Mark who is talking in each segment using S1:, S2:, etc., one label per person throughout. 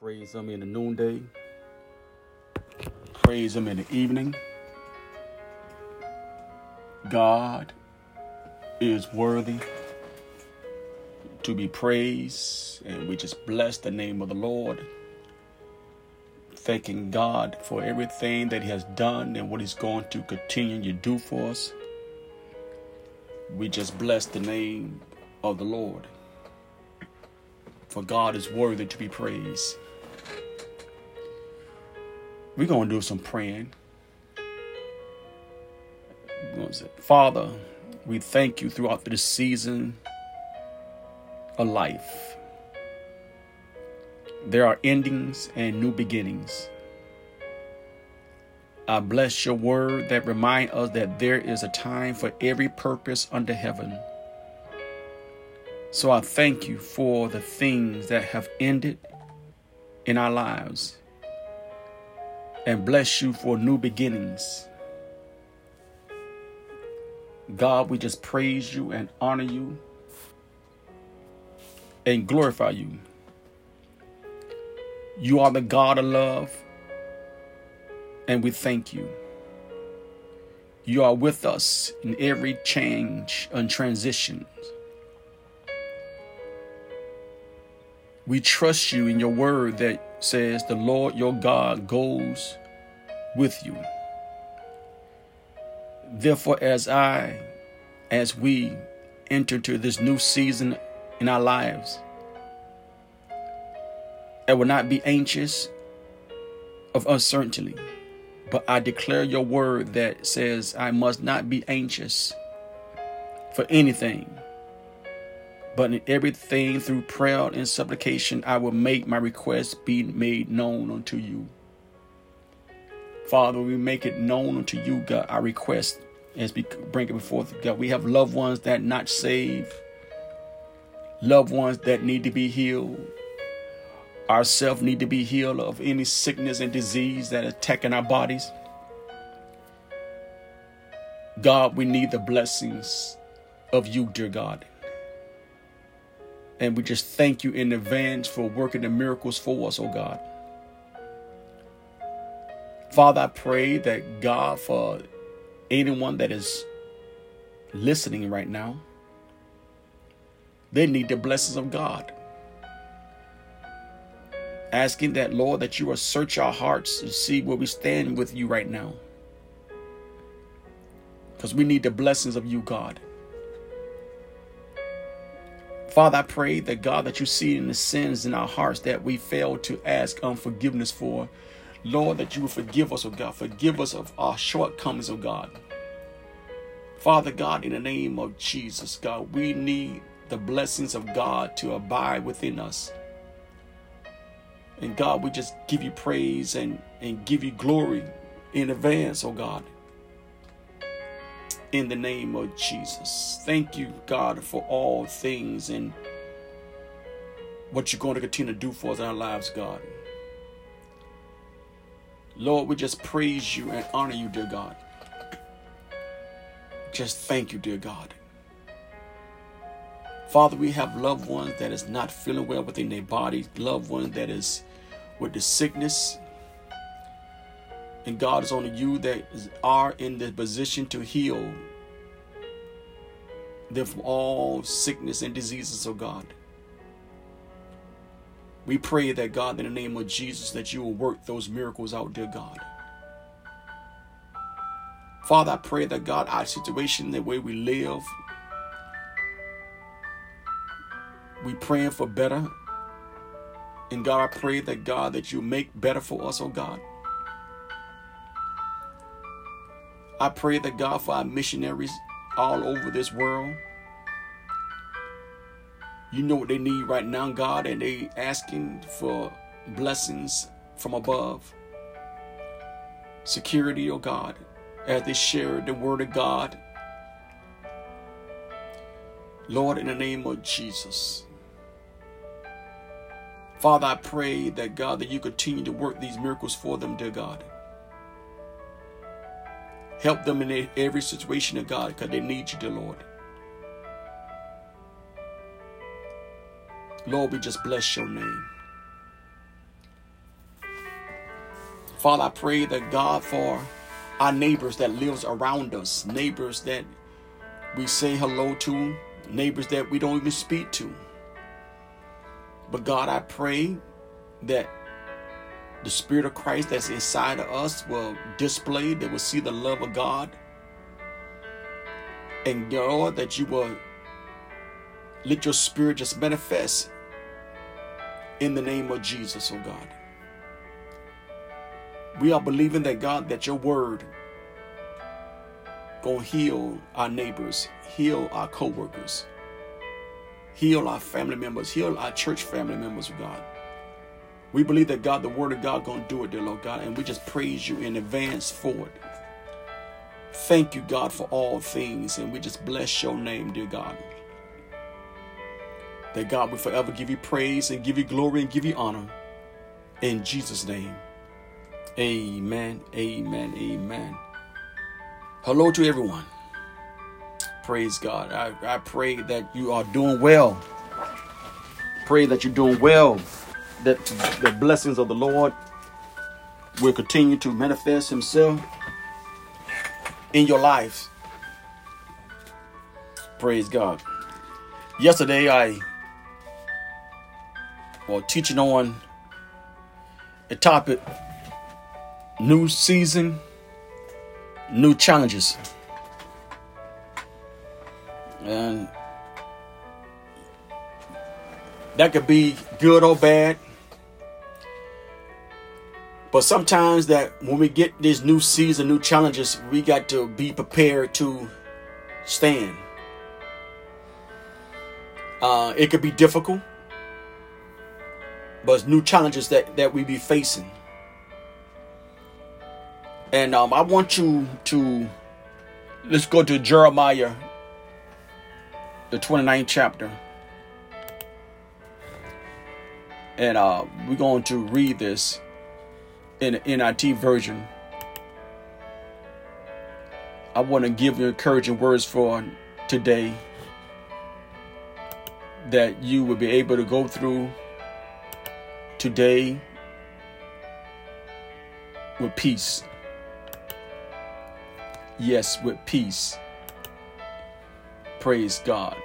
S1: Praise Him in the noonday. Praise Him in the evening. God is worthy to be praised, and we just bless the name of the Lord. Thanking God for everything that He has done and what He's going to continue to do for us. We just bless the name of the Lord. For God is worthy to be praised. We're going to do some praying. Father, we thank you throughout this season of life. There are endings and new beginnings. I bless your word that remind us that there is a time for every purpose under heaven. So I thank you for the things that have ended in our lives and bless you for new beginnings. God, we just praise you and honor you and glorify you. You are the God of love, and we thank you. You are with us in every change and transition. We trust you in your word that says, The Lord your God goes with you. Therefore, as I, as we enter to this new season in our lives, I will not be anxious of uncertainty, but I declare your word that says I must not be anxious for anything but in everything through prayer and supplication, I will make my request be made known unto you. Father, we make it known unto you, God, our request as we bring it before God. We have loved ones that not saved, loved ones that need to be healed. Ourselves need to be healed of any sickness and disease that attacking our bodies. God, we need the blessings of you, dear God. And we just thank you in advance for working the miracles for us, oh God. Father, I pray that God, for anyone that is listening right now, they need the blessings of God. Asking that, Lord, that you will search our hearts and see where we stand with you right now. Because we need the blessings of you, God. Father, I pray that God, that you see in the sins in our hearts that we fail to ask unforgiveness for. Lord, that you will forgive us, oh God. Forgive us of our shortcomings, oh God. Father God, in the name of Jesus, God, we need the blessings of God to abide within us. And God, we just give you praise and, and give you glory in advance, oh God in the name of Jesus. Thank you, God, for all things and what you're going to continue to do for us in our lives, God. Lord, we just praise you and honor you, dear God. Just thank you, dear God. Father, we have loved ones that is not feeling well within their bodies, loved ones that is with the sickness, and God is only you that are in the position to heal them from all sickness and diseases, oh God. We pray that God, in the name of Jesus, that you will work those miracles out, dear God. Father, I pray that God, our situation, the way we live, we praying for better. And God, I pray that God, that you make better for us, oh God. I pray that God for our missionaries all over this world. You know what they need right now, God, and they asking for blessings from above. Security, oh God, as they share the word of God. Lord, in the name of Jesus. Father, I pray that God, that you continue to work these miracles for them, dear God. Help them in every situation of God because they need you, dear Lord. Lord, we just bless your name. Father, I pray that God for our neighbors that lives around us, neighbors that we say hello to, neighbors that we don't even speak to. But God, I pray that the Spirit of Christ that's inside of us will display, they will see the love of God. And Lord, that you will let your Spirit just manifest in the name of Jesus, oh God. We are believing that God, that your word gonna heal our neighbors, heal our co-workers, heal our family members, heal our church family members, oh God. We believe that God, the word of God, gonna do it, dear Lord God, and we just praise you in advance for it. Thank you, God, for all things, and we just bless your name, dear God. That God will forever give you praise and give you glory and give you honor. In Jesus' name. Amen. Amen. Amen. Hello to everyone. Praise God. I, I pray that you are doing well. Pray that you're doing well. That the blessings of the Lord will continue to manifest Himself in your life. Praise God. Yesterday, I was teaching on a topic new season, new challenges. And that could be good or bad. But sometimes that when we get this new season, new challenges, we got to be prepared to stand. Uh, it could be difficult, but new challenges that, that we be facing. And um, I want you to let's go to Jeremiah, the 29th chapter. And uh, we're going to read this in the NLT version. I want to give you encouraging words for today that you will be able to go through today with peace yes, with peace. Praise God.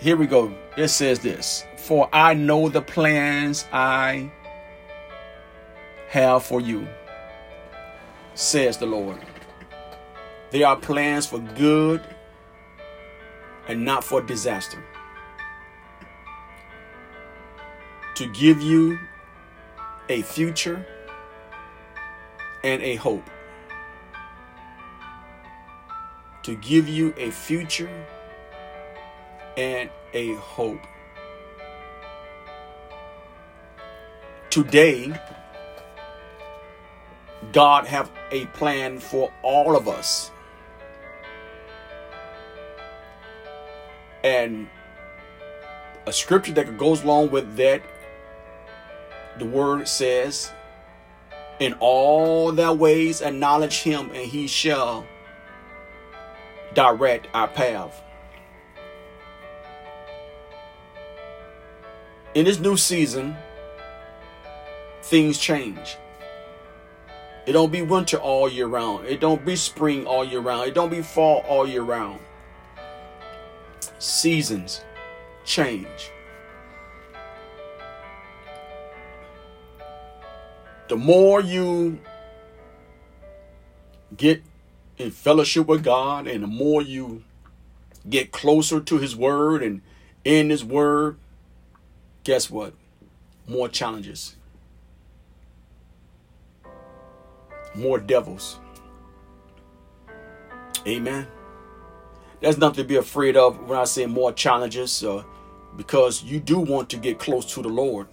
S1: Here we go. It says this For I know the plans I have for you, says the Lord. They are plans for good and not for disaster. To give you a future and a hope. to give you a future and a hope. Today, God have a plan for all of us. And a scripture that goes along with that, the word says, In all their ways acknowledge him, and he shall direct our path. In this new season, things change. It don't be winter all year round. It don't be spring all year round. It don't be fall all year round. Seasons change. The more you get in fellowship with God, and the more you get closer to His Word and in His Word, guess what? More challenges, more devils. Amen. There's nothing to be afraid of when I say more challenges, uh, because you do want to get close to the Lord.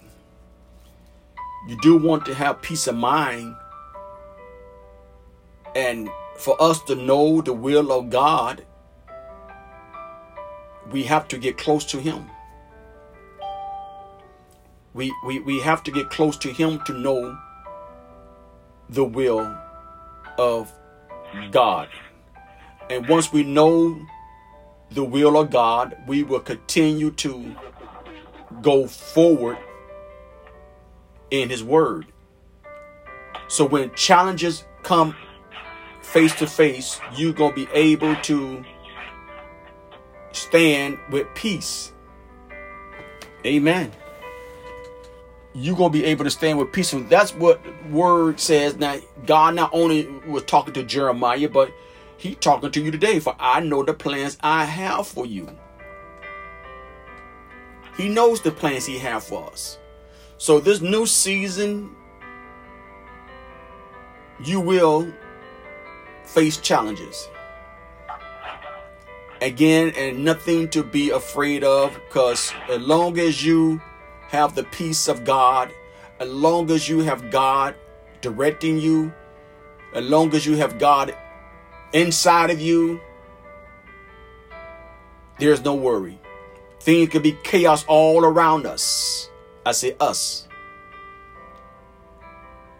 S1: You do want to have peace of mind and for us to know the will of God, we have to get close to Him. We, we, we have to get close to Him to know the will of God. And once we know the will of God, we will continue to go forward in His Word. So when challenges come face to face, you're going to be able to stand with peace. Amen. You're to be able to stand with peace. So that's what word says. Now, God not only was talking to Jeremiah, but he talking to you today. For I know the plans I have for you. He knows the plans he have for us. So this new season, you will face challenges. Again, and nothing to be afraid of because as long as you have the peace of God, as long as you have God directing you, as long as you have God inside of you, there's no worry. Things could be chaos all around us. I say us.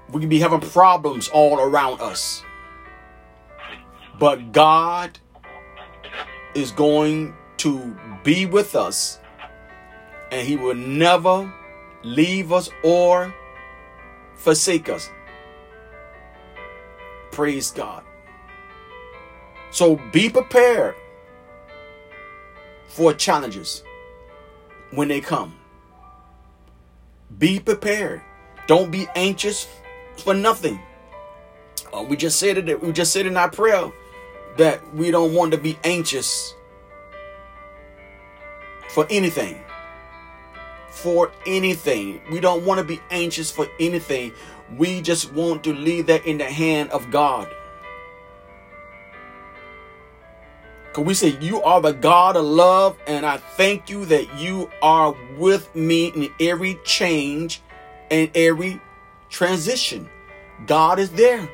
S1: We can be having problems all around us. But God is going to be with us and he will never leave us or forsake us. Praise God. So be prepared for challenges when they come. Be prepared. Don't be anxious for nothing. Uh, we just said it. We just said in our prayer that we don't want to be anxious for anything. For anything. We don't want to be anxious for anything. We just want to leave that in the hand of God. Because we say, You are the God of love, and I thank you that you are with me in every change and every transition. God is there.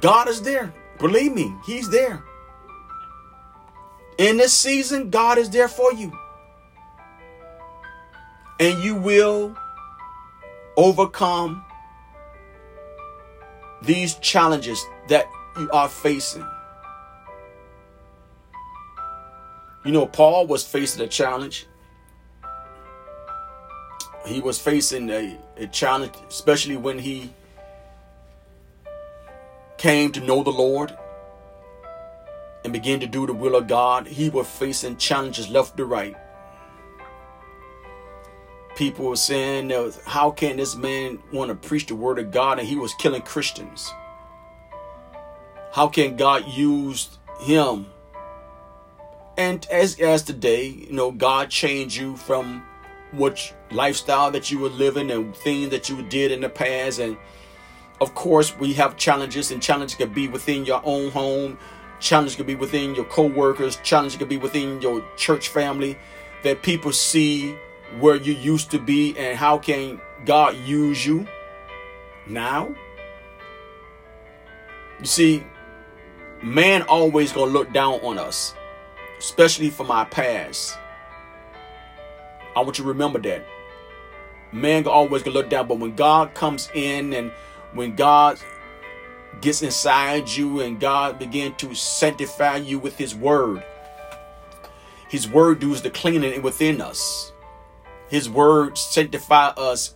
S1: God is there. Believe me, He's there. In this season, God is there for you. And you will overcome these challenges that you are facing. You know, Paul was facing a challenge. He was facing a, a challenge, especially when he came to know the Lord and began to do the will of God, he was facing challenges left to right. People were saying, How can this man want to preach the word of God and he was killing Christians? How can God use him? And as as today, you know, God changed you from what lifestyle that you were living and things that you did in the past and of course, we have challenges, and challenges can be within your own home, challenge could be within your co-workers, challenge could be within your church family, that people see where you used to be and how can God use you now. You see, man always gonna look down on us, especially from our past. I want you to remember that. Man always gonna look down, but when God comes in and when God gets inside you and God begin to sanctify you with his word. His word does the cleaning within us. His word sanctify us.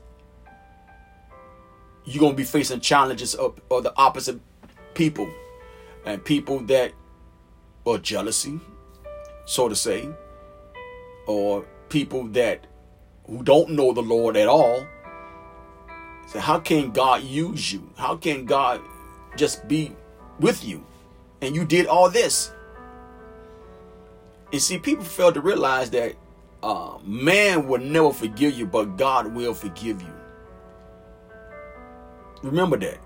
S1: You're going to be facing challenges of, of the opposite people and people that are jealousy, so to say, or people that who don't know the Lord at all so how can God use you? How can God just be with you? And you did all this. And see, people fail to realize that uh, man will never forgive you, but God will forgive you. Remember that.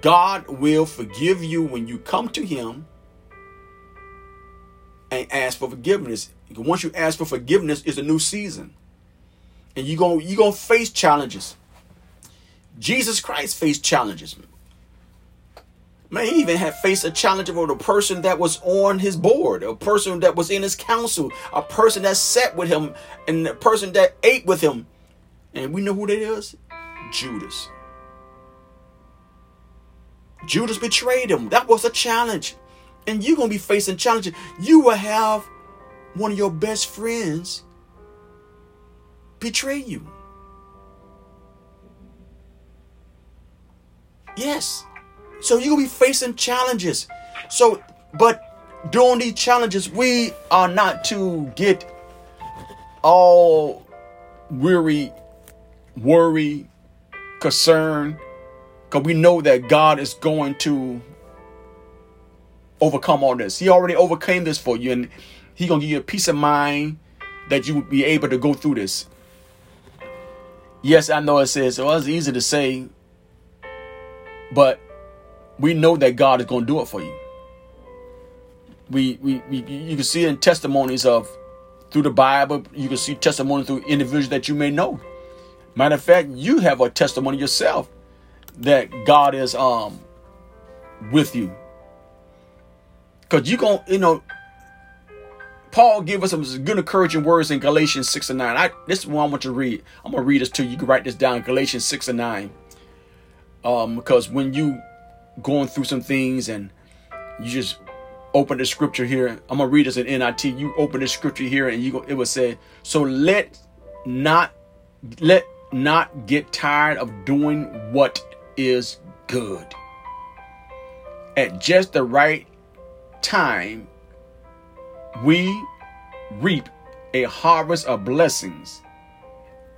S1: God will forgive you when you come to Him and ask for forgiveness. Once you ask for forgiveness, it's a new season and you're going you going to face challenges. Jesus Christ faced challenges. Man, he even had faced a challenge with a person that was on his board, a person that was in his council, a person that sat with him, and a person that ate with him. And we know who that is? Judas. Judas betrayed him. That was a challenge. And you're going to be facing challenges. You will have one of your best friends betray you. Yes. So going to be facing challenges. So, but during these challenges, we are not to get all weary, worry, concern, because we know that God is going to overcome all this. He already overcame this for you, and He's gonna give you a peace of mind that you will be able to go through this. Yes, I know it says well, it's easy to say, but we know that God is gonna do it for you. We, we, we you can see in testimonies of through the Bible, you can see testimony through individuals that you may know. Matter of fact, you have a testimony yourself that God is um with you. Cause you going you know, Paul gave us some good encouraging words in Galatians 6 and 9. I this is one I want you to read. I'm gonna read this to you. You can write this down, Galatians 6 and 9. Um, because when you going through some things and you just open the scripture here. I'm gonna read this in NLT. You open the scripture here and you go, it will say, so let not let not get tired of doing what is good. At just the right time, we reap a harvest of blessings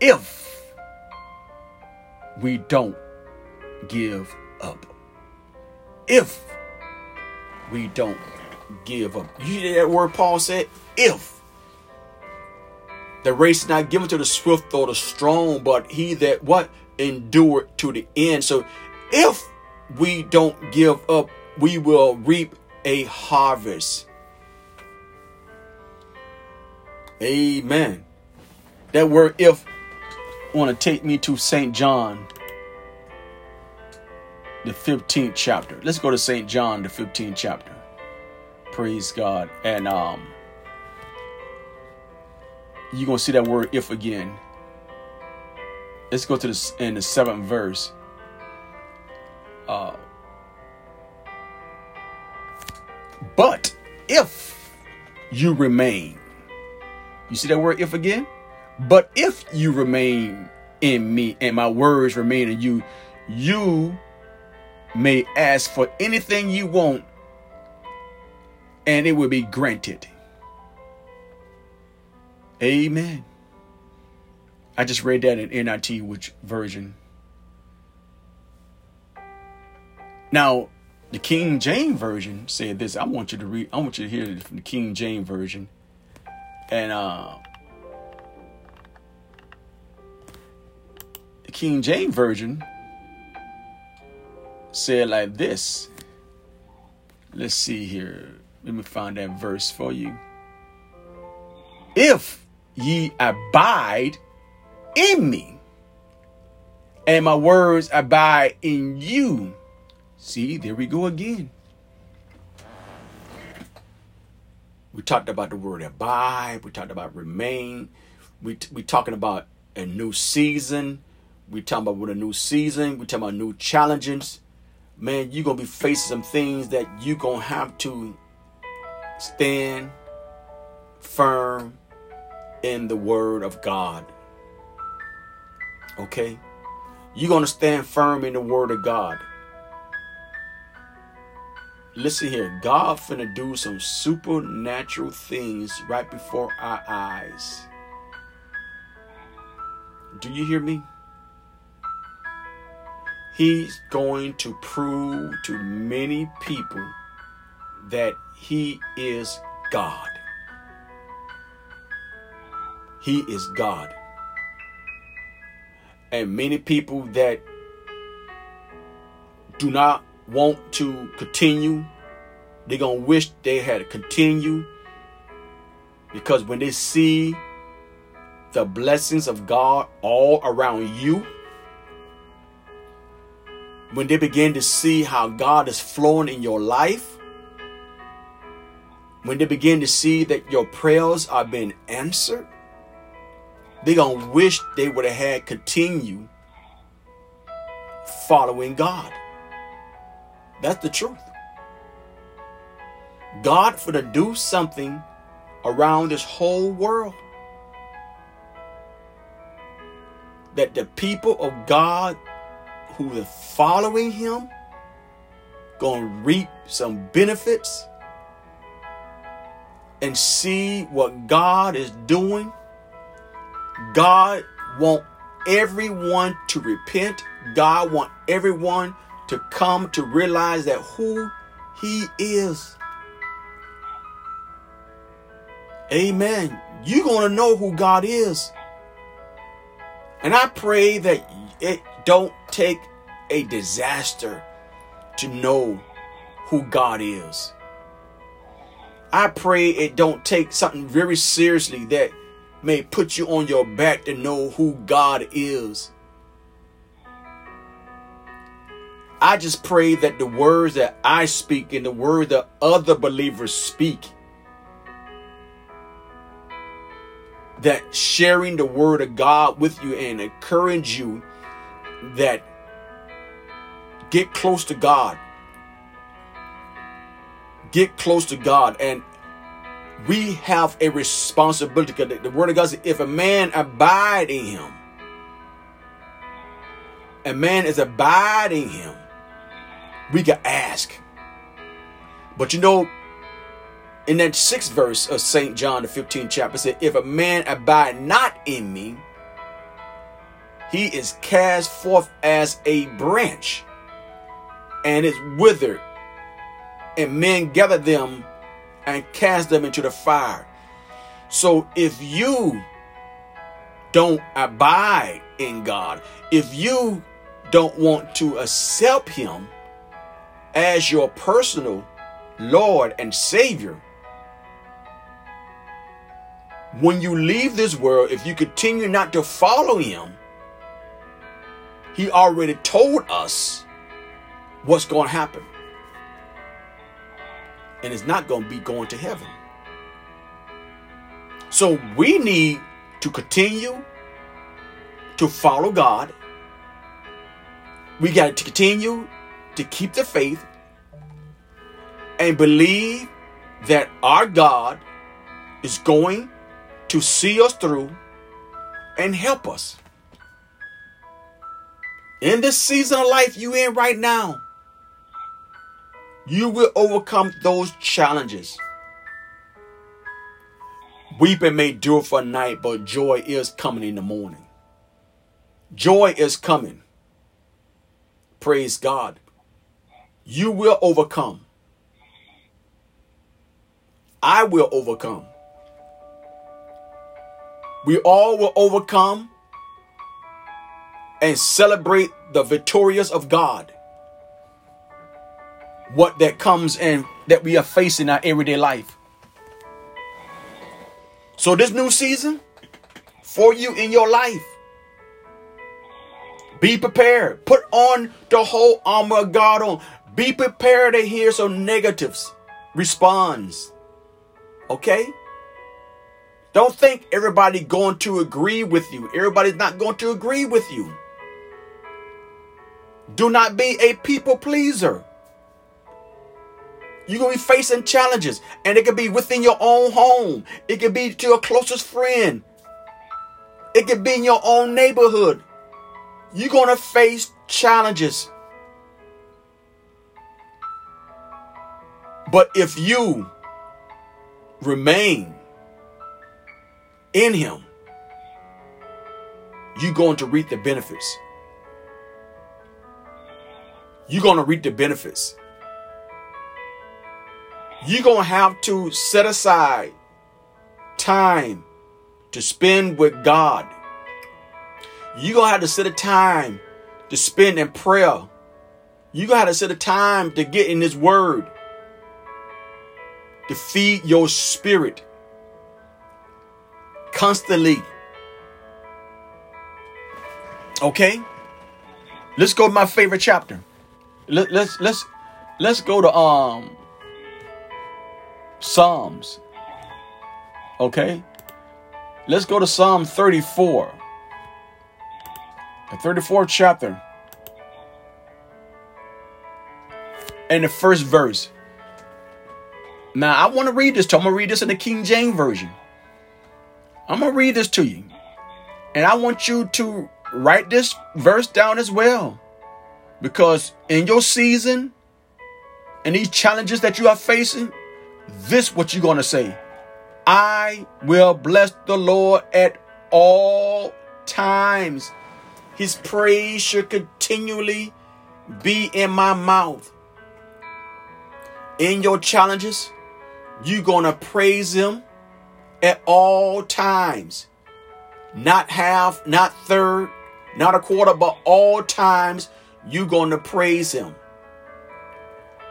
S1: if we don't give up. If we don't give up. You hear that word Paul said? If. The race is not given to the swift or the strong, but he that what? Endure to the end. So if we don't give up, we will reap a harvest. Amen. That word if want to take me to St. John, the 15th chapter. Let's go to St. John, the 15th chapter. Praise God. And um you're gonna see that word if again. Let's go to the in the seventh verse. Uh but if you remain, you see that word if again? But if you remain in me and my words remain in you, you may ask for anything you want and it will be granted. Amen. I just read that in NLT, which version. Now, the King James version said this. I want you to read. I want you to hear from the King James version, and uh, the King James version said like this. Let's see here. Let me find that verse for you. If ye abide in me, and my words abide in you. See, there we go again. We talked about the word abide. We talked about remain. We we talking about a new season. We talking about what a new season. We talking about new challenges. Man, you're gonna be facing some things that you're gonna have to stand firm in the word of God. Okay? You're going to stand firm in the word of God. Listen here, God finna do some supernatural things right before our eyes. Do you hear me? He's going to prove to many people that he is God. He is God. And many people that do not want to continue, they're going to wish they had continued because when they see the blessings of God all around you, when they begin to see how God is flowing in your life, when they begin to see that your prayers are being answered, they're going to wish they would have had continue following God. That's the truth. God for to do something around this whole world. that the people of God who are following him going to reap some benefits and see what God is doing. God want everyone to repent. God want everyone to come to realize that who he is. Amen. You're going to know who God is. And I pray that it don't take a disaster to know who God is. I pray it don't take something very seriously that may put you on your back to know who God is. I just pray that the words that I speak and the word that other believers speak, that sharing the word of God with you and encourage you that get close to God get close to God. And we have a responsibility. Because the word of God says, if a man abide in him, a man is abiding him, we can ask. But you know, in that sixth verse of St. John, the 15th chapter, said, If a man abide not in me, he is cast forth as a branch and is withered and men gather them and cast them into the fire. So if you don't abide in God, if you don't want to accept Him as your personal Lord and Savior, when you leave this world, if you continue not to follow Him, He already told us what's going to happen and it's not going to be going to heaven. So we need to continue to follow God. We got to continue to keep the faith and believe that our God is going to see us through and help us. In this season of life you in right now, you will overcome those challenges. Weeping may endure for a night, but joy is coming in the morning. Joy is coming. Praise God. You will overcome. I will overcome. We all will overcome and celebrate the victorious of God what that comes in that we are facing our everyday life. So this new season for you in your life, be prepared. Put on the whole armor of God on. Be prepared to hear some negatives responds. Okay? Don't think everybody going to agree with you. Everybody's not going to agree with you. Do not be a people pleaser. You're going to be facing challenges, and it could be within your own home, it could be to your closest friend, it could be in your own neighborhood. You're going to face challenges. But if you remain in Him, you're going to reap the benefits. You're going to reap the benefits you're going to have to set aside time to spend with God. You're going to have to set a time to spend in prayer. You're going to have to set a time to get in His Word, to feed your spirit constantly. Okay? Let's go to my favorite chapter. Let, let's let's let's go to um Psalms. Okay? Let's go to Psalm 34. The 34th chapter. And the first verse. Now, I want to read this to. I'm to read this in the King James Version. I'm to read this to you. And I want you to write this verse down as well. Because in your season and these challenges that you are facing, this what you're going to say. I will bless the Lord at all times. His praise should continually be in my mouth. In your challenges, you're going to praise him at all times. Not half, not third, not a quarter, but all times you're going to praise him.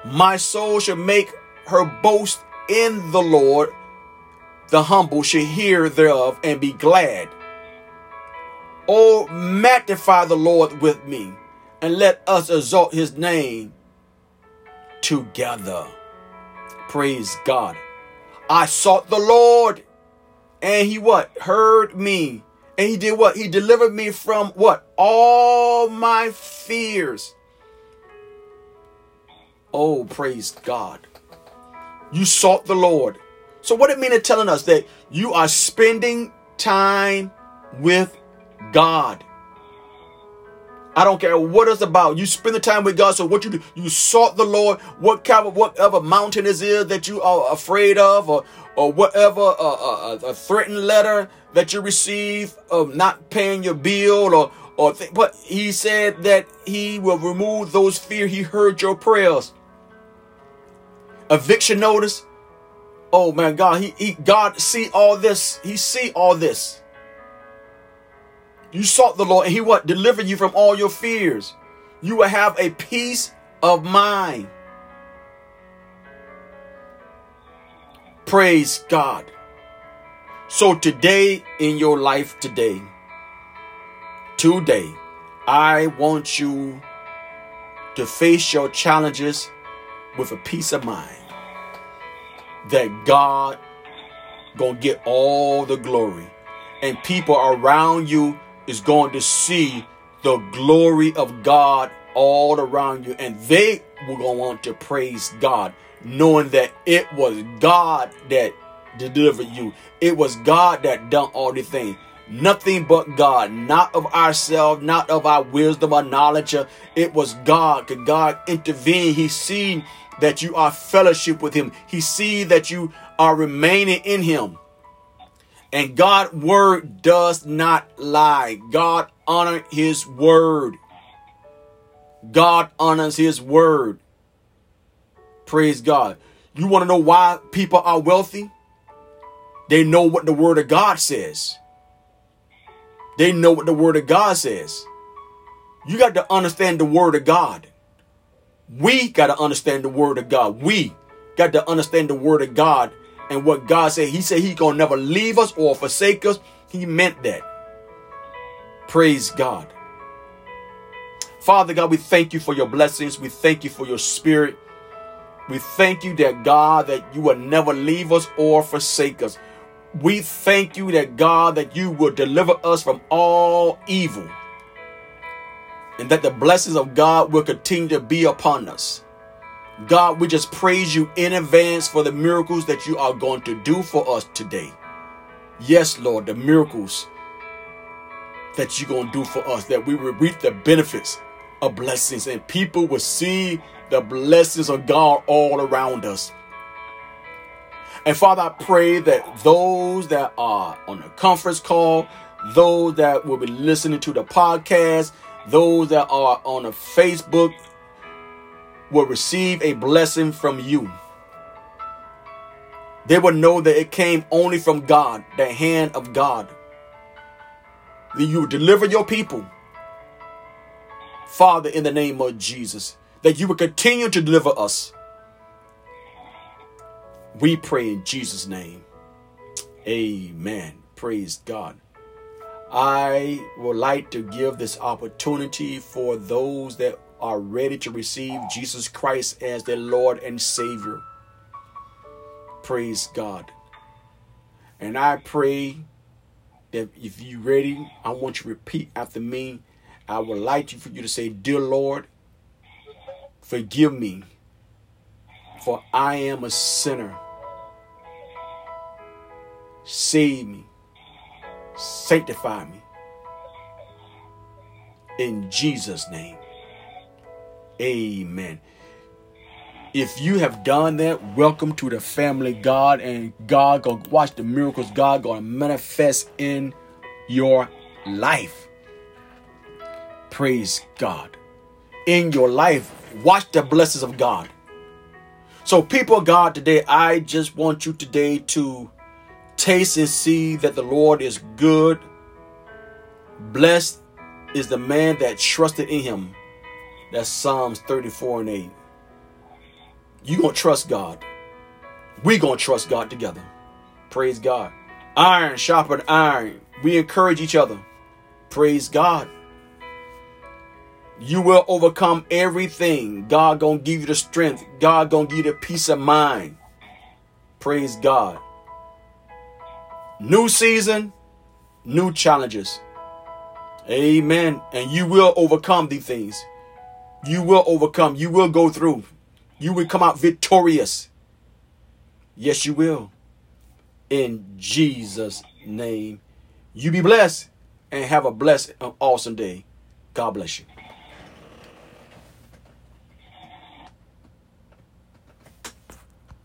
S1: My soul shall make her boast in the Lord. The humble shall hear thereof and be glad. Oh, magnify the Lord with me, and let us exalt his name together. Praise God. I sought the Lord, and he what? Heard me. And he did what? He delivered me from what? All my fears. Oh, praise God. You sought the Lord. So what it mean it telling us that you are spending time with God. I don't care what it's about. You spend the time with God. So what you do, you sought the Lord. What kind of whatever mountain is here that you are afraid of, or or whatever uh, uh, a threatened letter that you receive of not paying your bill, or or th- but He said that He will remove those fear. He heard your prayers. Eviction notice. Oh man, God, He, he God see all this. He see all this. You sought the Lord, and He what? Deliver you from all your fears. You will have a peace of mind. Praise God. So today in your life today, today, I want you to face your challenges with a peace of mind that God gonna get all the glory and people around you is going to see the glory of God all around you, and they will go want to praise God, knowing that it was God that delivered you. It was God that done all the things. Nothing but God, not of ourselves, not of our wisdom or knowledge. It was God. Could God intervene? He seen that you are fellowship with Him. He see that you are remaining in Him. And God word does not lie. God honor his word. God honors his word. Praise God. You want to know why people are wealthy? They know what the word of God says. They know what the word of God says. You got to understand the word of God. We got to understand the word of God. We got to understand the word of God and what God said. He said He's gonna never leave us or forsake us. He meant that. Praise God. Father God, we thank you for your blessings. We thank you for your spirit. We thank you that God, that you will never leave us or forsake us. We thank you that God, that you will deliver us from all evil. And that the blessings of God will continue to be upon us. God, we just praise you in advance for the miracles that you are going to do for us today. Yes, Lord, the miracles that you're going to do for us, that we will reap the benefits of blessings and people will see the blessings of God all around us. And Father, I pray that those that are on the conference call, those that will be listening to the podcast, those that are on the Facebook will receive a blessing from you. They will know that it came only from God, the hand of God. That you deliver your people. Father, in the name of Jesus, that you will continue to deliver us. We pray in Jesus' name. Amen. Praise God. I would like to give this opportunity for those that are ready to receive Jesus Christ as their Lord and Savior. Praise God. And I pray that if you're ready, I want you to repeat after me. I would like for you to say, Dear Lord, forgive me, for I am a sinner. Save me, sanctify me, In Jesus' name. Amen. If you have done that, welcome to the family God and God gonna watch the miracles God gonna manifest in your life. Praise God. In your life, watch the blessings of God. So, people of God, today, I just want you today to taste and see that the Lord is good. Blessed is the man that trusted in him. That's Psalms 34 and 8. You gonna trust God. We gonna trust God together. Praise God. Iron sharpened iron. We encourage each other. Praise God. You will overcome everything. God gonna give you the strength. God gonna give you the peace of mind. Praise God. New season, new challenges. Amen. And you will overcome these things. You will overcome. You will go through. You will come out victorious. Yes, you will. In Jesus' name. You be blessed and have a blessed, awesome day. God bless you.